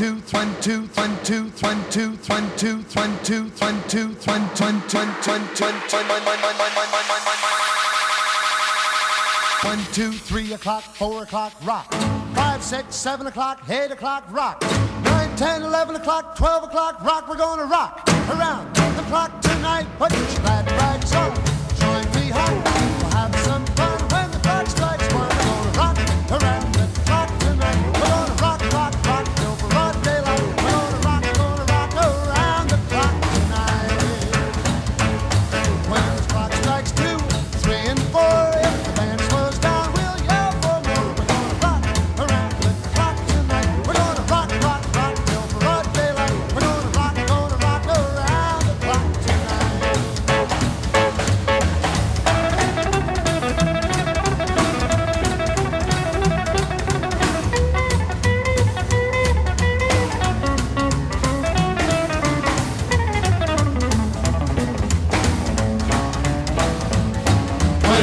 two, one, two, one, two, one, two, one, two, one, two, one, two, one, one, one, one, one, one, two, three o'clock, four o'clock, rock. Five, six, seven o'clock, eight o'clock, rock. Nine, ten, eleven o'clock, twelve o'clock, rock. We're gonna rock around the clock tonight. Put your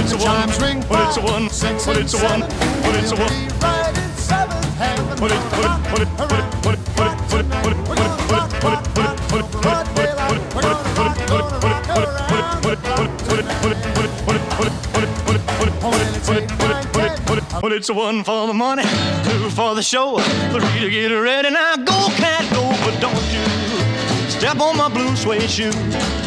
it's a one, but it's a one, but it's a one, but it's a one. Put it, put it, put it, put it, put it, put it, put it, put it, put it, put it, put it, put it, put it, put it, put it, put it. Well, it's a one for the money, two for the show, three to get ready. Now go, cat, go, but don't you step on my blue suede shoe.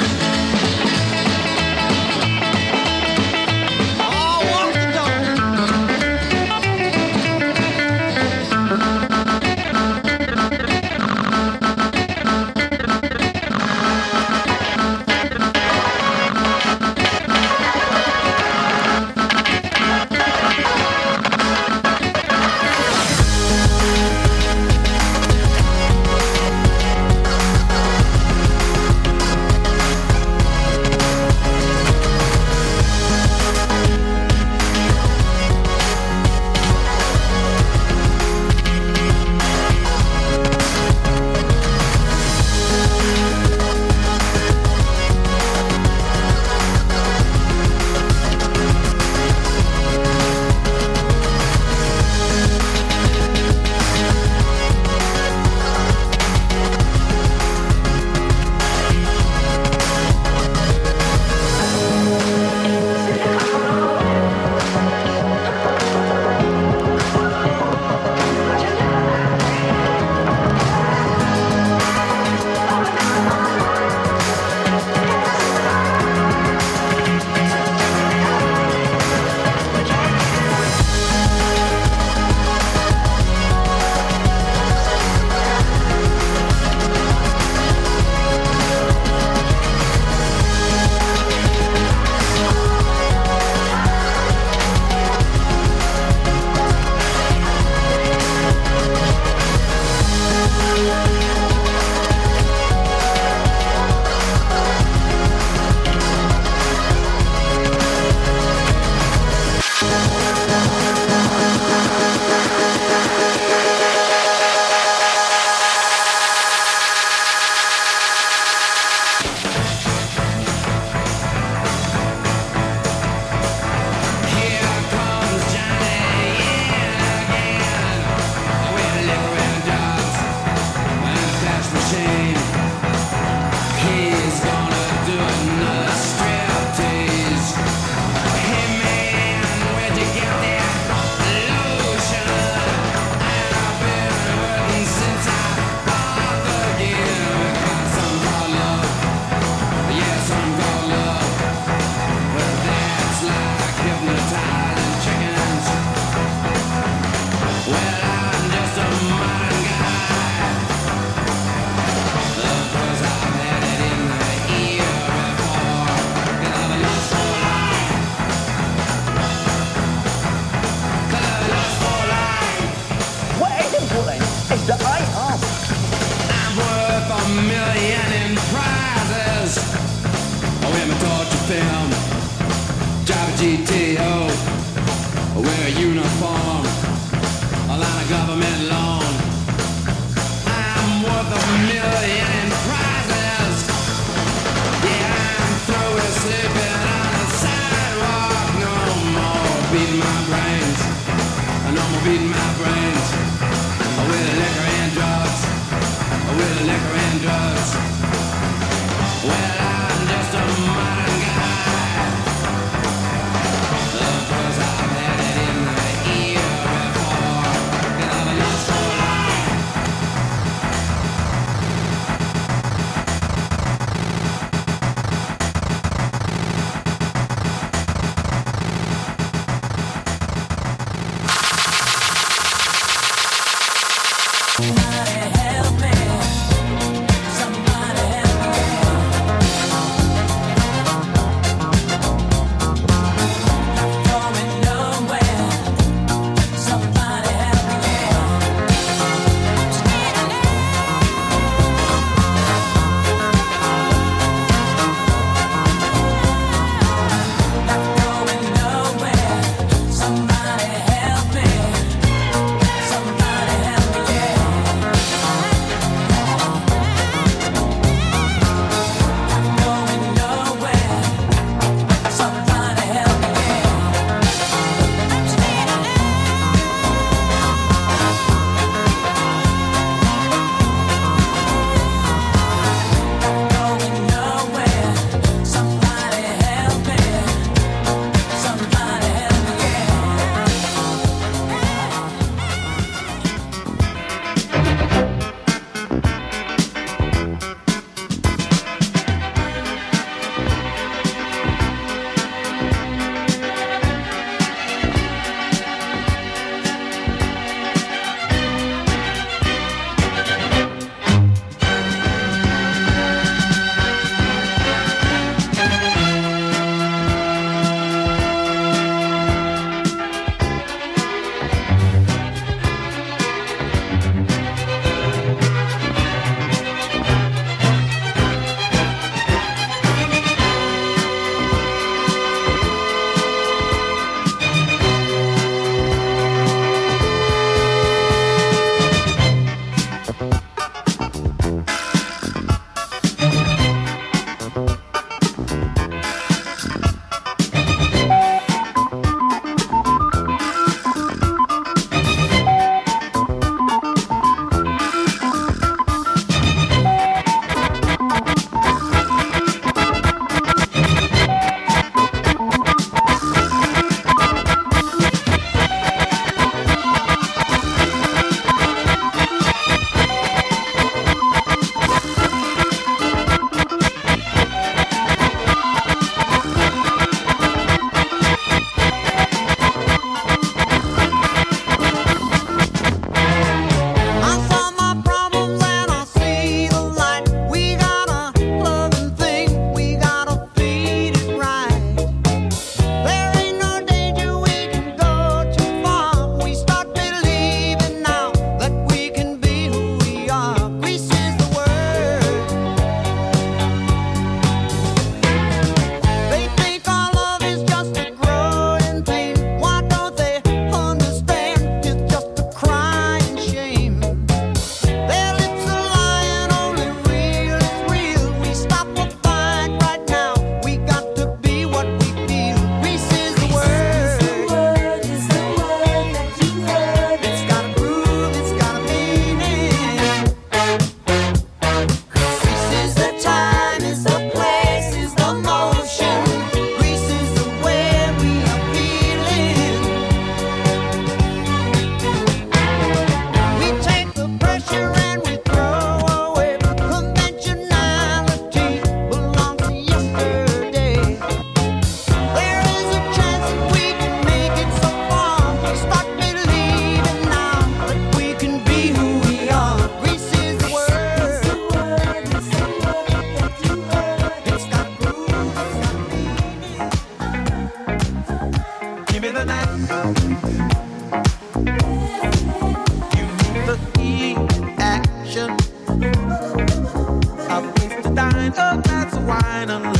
wine and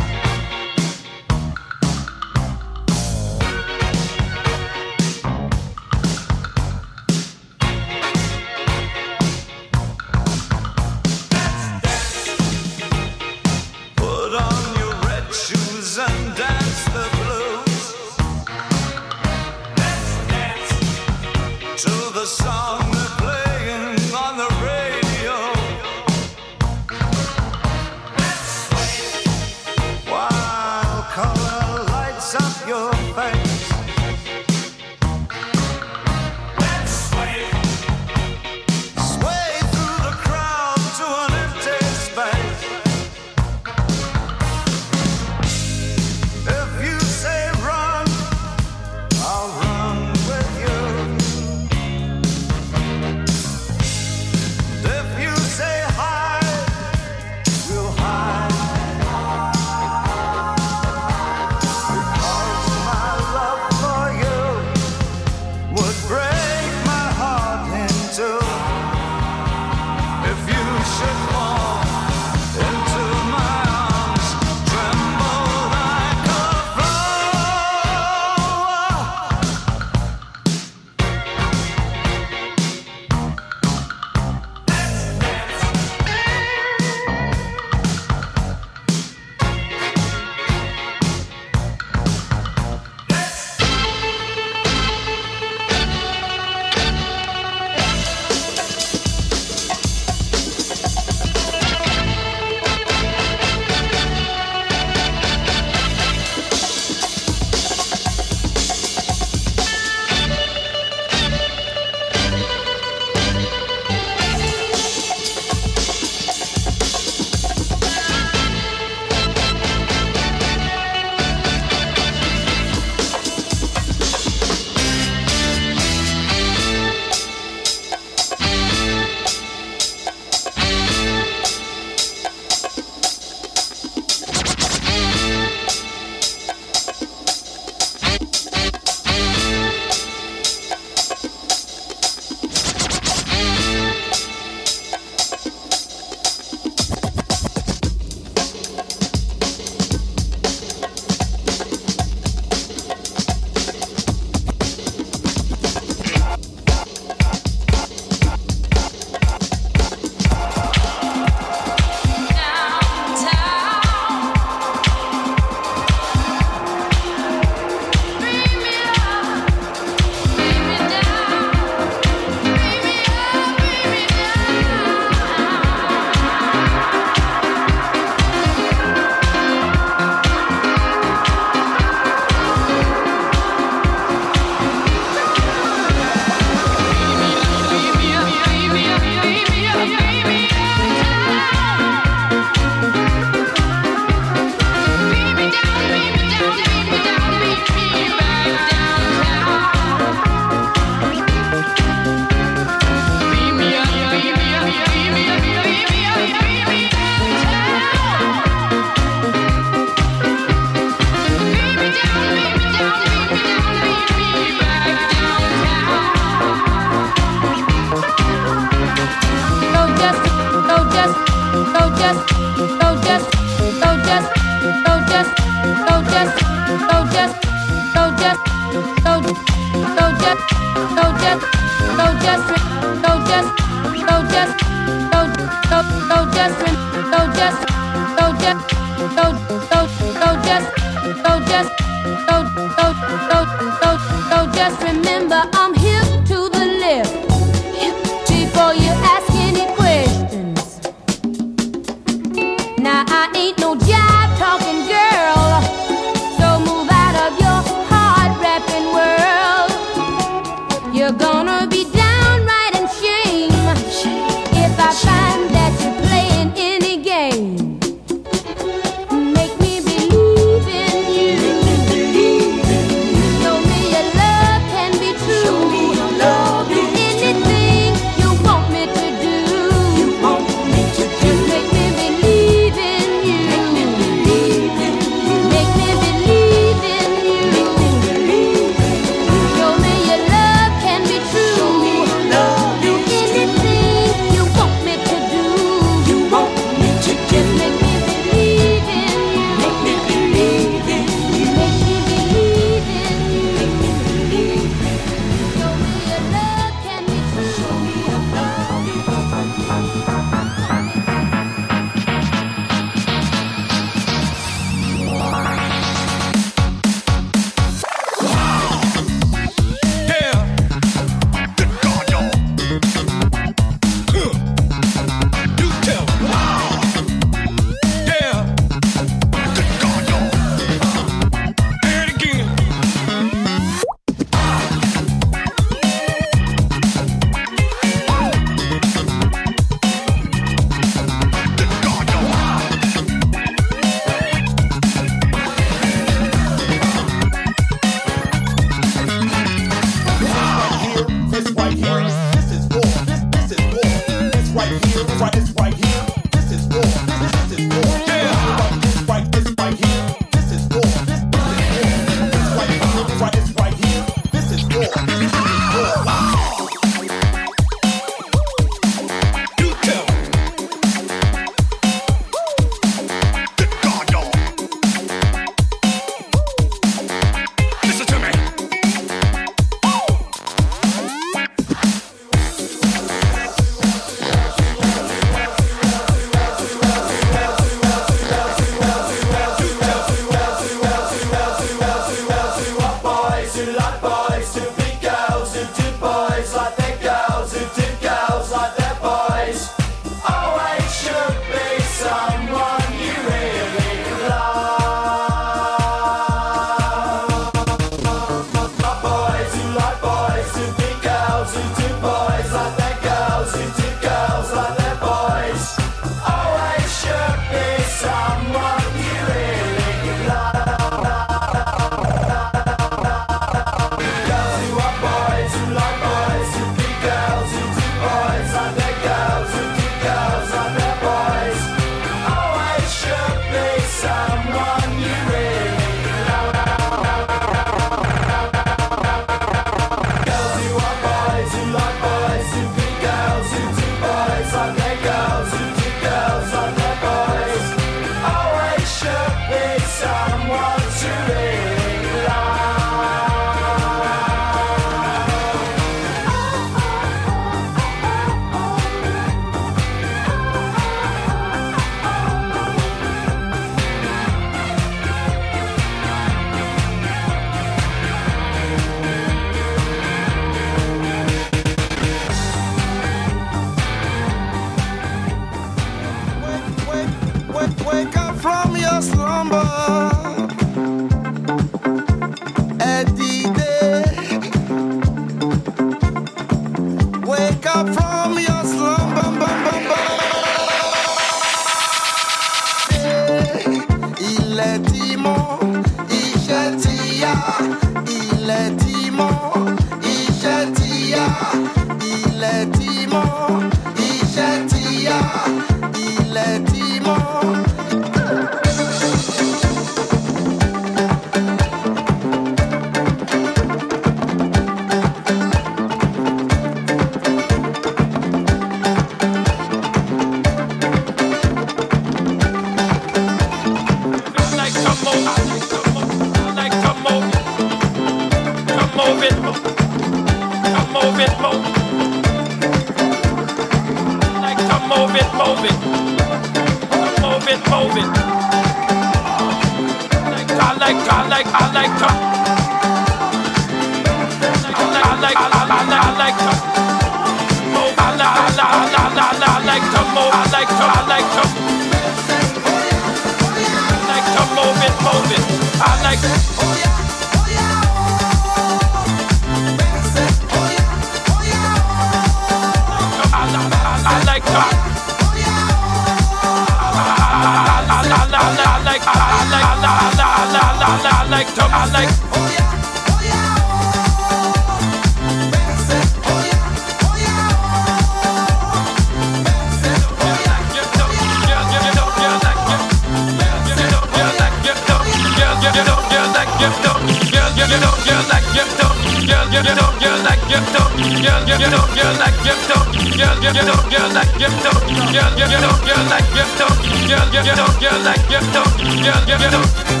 you know, you like you know, girl, you know, you like you know, girl, you know, you like you know, girl, you know, you like you know, girl, you know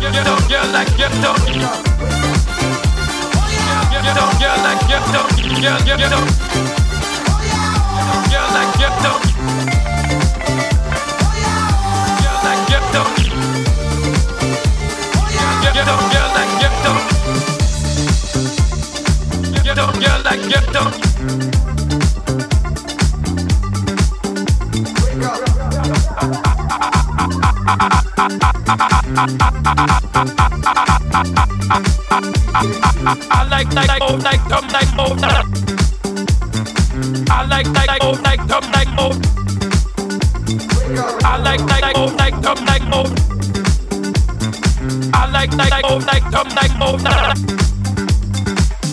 you know, you like you know. You know, you like you know. You you you know. You like you know. Like. I like like oh like come like oh I like like oh like like oh. I like like oh like like oh. I like like oh like like oh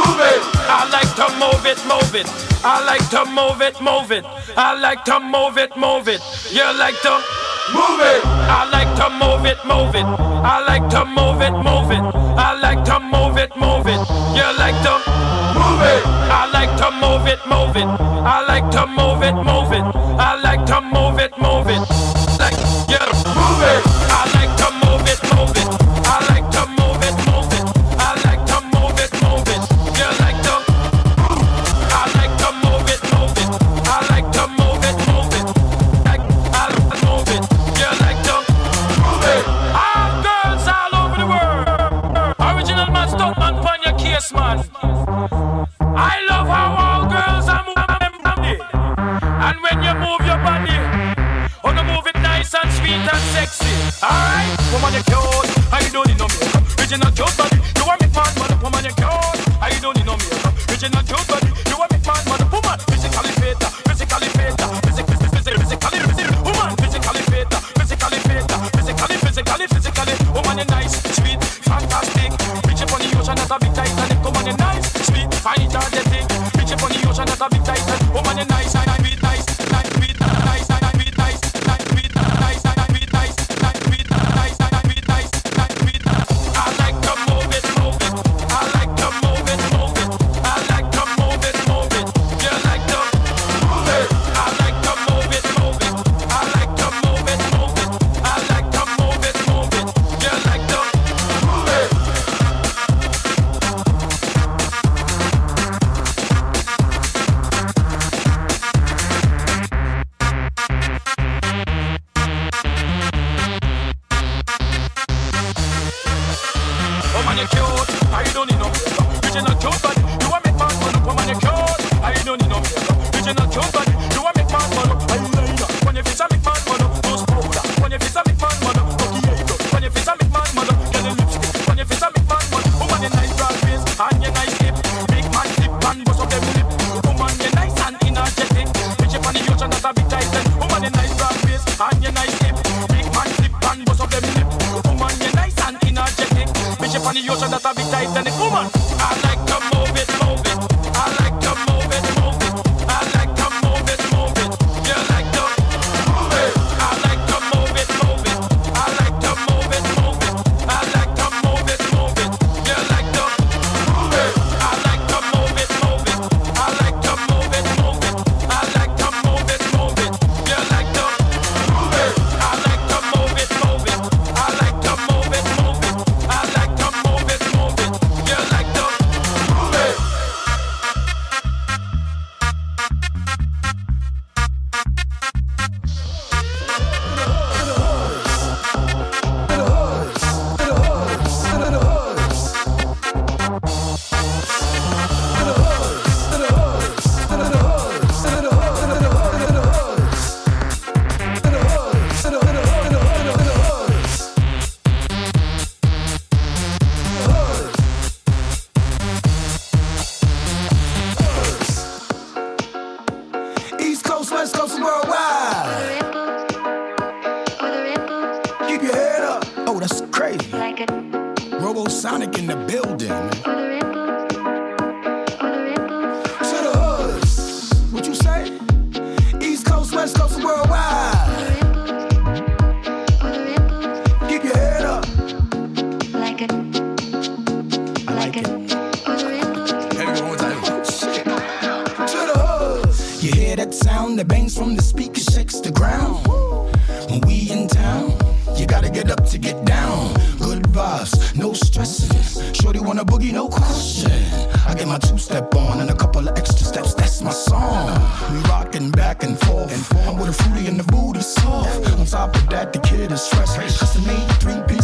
move it. I like to move it, move it. I like to move it, move it. I like to move it, move it. You like to move it. I like to move it, move it. I like to move it, move it. I like to move it, move it. You like to move it. I like to move it, move it. I like to move it, move it. I like to move it, move it. Like yeah, move it. I like to move it, move it. I don't need no. Original cute body. You want me man, man, woman, you cute. I don't need no makeup. Original cute body. The bangs from the speaker shakes the ground. When we in town, you gotta get up to get down. Good vibes, no stressing. Shorty wanna boogie, no question. I get my two step on and a couple of extra steps, that's my song. We rockin' back and forth. I'm with a fruity and the booty soft. On top of that, the kid is fresh. Custom made three piece